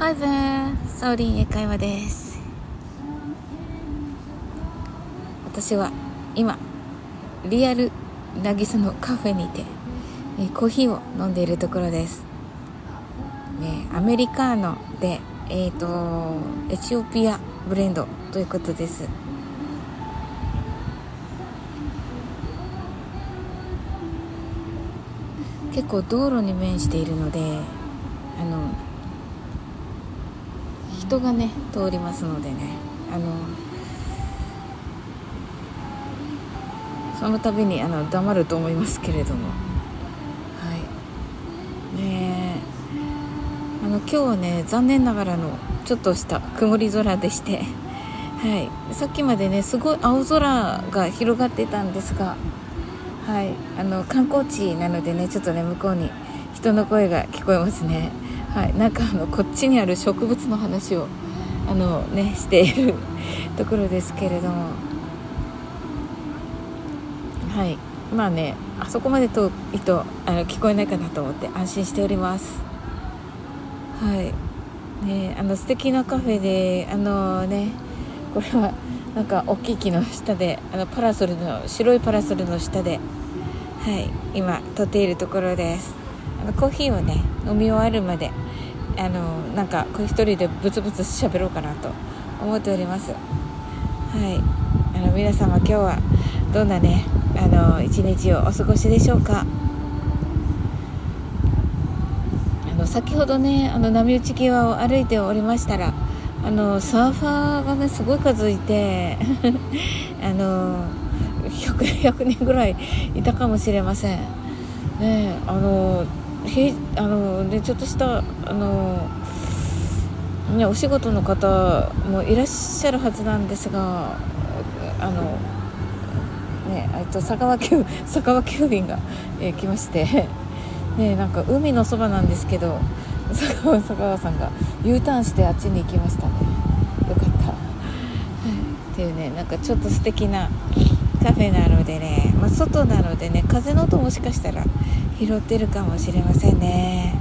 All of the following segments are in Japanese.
Hi there! サオリン英会話です。私は今リアル渚のカフェにてコーヒーを飲んでいるところです、ね、アメリカーノでえっ、ー、とエチオピアブレンドということです。結構道路に面しているのであの人がね通りますのでね。あのその度にあの黙ると思いますけれども。はい。ねあの今日はね残念ながらのちょっとした曇り空でして。はい。さっきまでねすごい青空が広がってたんですが。はい。あの観光地なのでねちょっとね向こうに人の声が聞こえますね。はい、なんかあのこっちにある植物の話をあの、ね、しているところですけれども。はいまあねあそこまで遠いとあの聞こえないかなと思って安心しております。はいねあの素敵なカフェであのねこれはなんか大きい木の下であのパラソルの白いパラソルの下ではい今撮っているところです。のコーヒーをね飲み終わるまであのなんかこれ一人でブツブツ喋ろうかなと思っております。はい。あの皆様今日はどんなねあの一日をお過ごしでしょうか？あの先ほどねあの波打ち際を歩いておりましたらあのサーファーがねすごい数いて あの 100, 100人ぐらいいたかもしれません。ねあのあのでちょっとしたあの、ね、お仕事の方もいらっしゃるはずなんですがあのねえっと佐川急 佐川急便が、えー、来まして ねなんか海のそばなんですけど佐川佐川さんが U ターンしてあっちに行きましたね。よかった、はい、っていうねなんかちょっと素敵なカフェなのでね、まあ、外なのでね風の音もしかしたら拾ってるかもしれませんね。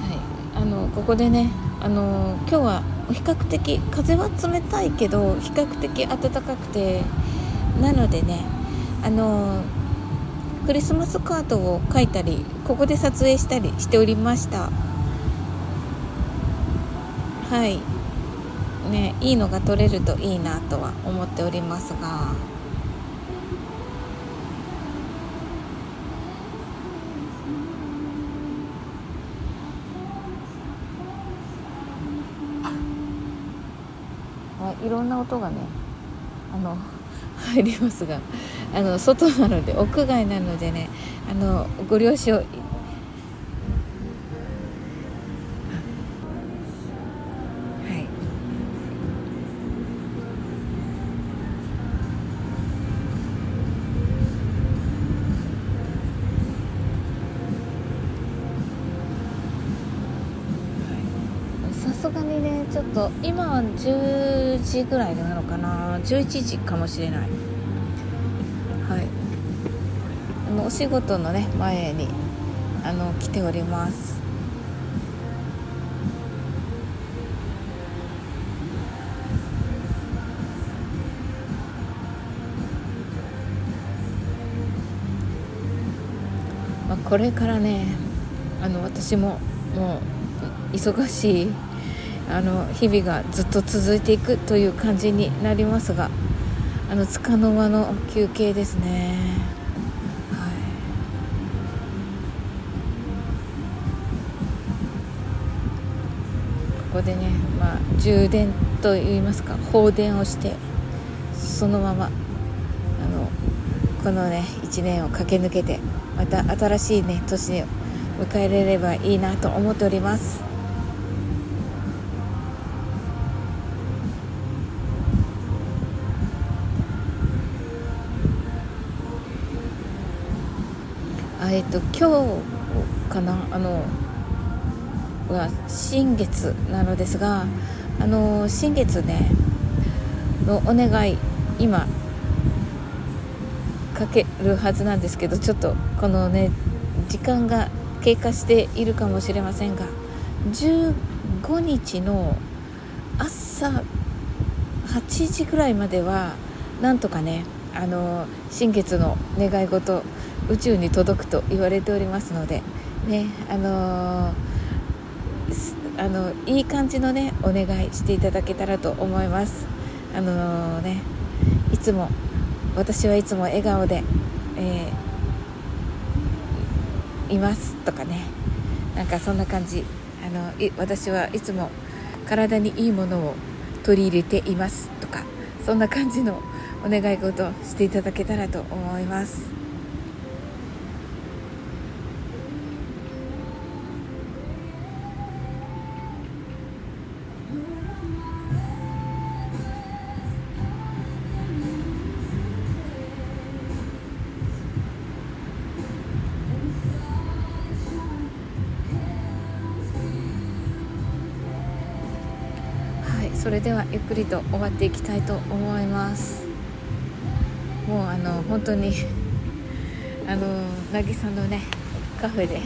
はい。あのここでねあの今日は比較的風は冷たいけど比較的暖かくてなのでねあのクリスマスカードを書いたりここで撮影したりしておりました。はい。ねいいのが撮れるといいなとは思っておりますが。いろんな音がねあの入りますがあの外なので屋外なのでねあのご了承ちょっと今は10時ぐらいなのかな。11時かもしれない。はい。あのお仕事のね前にあの来ております。まあ、これからねあの私ももう忙しいあの日々がずっと続いていくという感じになりますがあの束の間の休憩ですね。ここでね、まあ、充電といいますか放電をしてそのままあのこのね1年を駆け抜けてまた新しいね年を迎えれればいいなと思っておりますあえっと今日かな？あのは新月なのですがあの新月ねのお願い今かけるはずなんですけどちょっとこのね時間が経過しているかもしれませんが15日の朝8時ぐらいまではなんとかねあの新月の願い事宇宙に届くと言われておりますのでねあのあのいい感じのねお願いしていただけたらと思います。あのねいつも私はいつも笑顔で、えー、いますとかね。なんかそんな感じ。あの私はいつも体にいいものを取り入れていますとか。そんな感じのお願い事していただけたらと思います。それではゆっくりと終わっていきたいと思います。もうあの本当に あの渚のねカフェで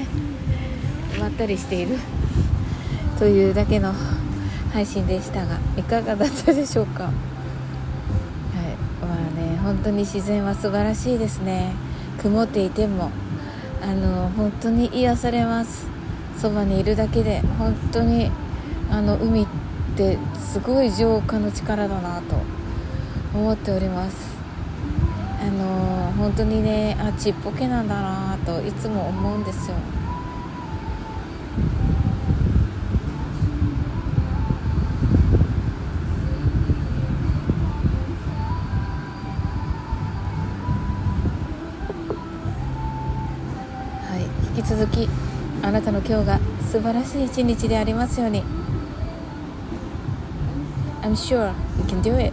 まったりしているというだけの配信でしたがいかがだったでしょうか？はい。まあね本当に自然は素晴らしいですね。曇っていてもあの本当に癒されます。そばにいるだけで本当にあの海ってすごい浄化の力だなと思っております。あの本当にねあちっぽけなんだなといつも思うんですよ。はい引き続きあなたの今日が素晴らしい一日でありますように。I'm sure you can do it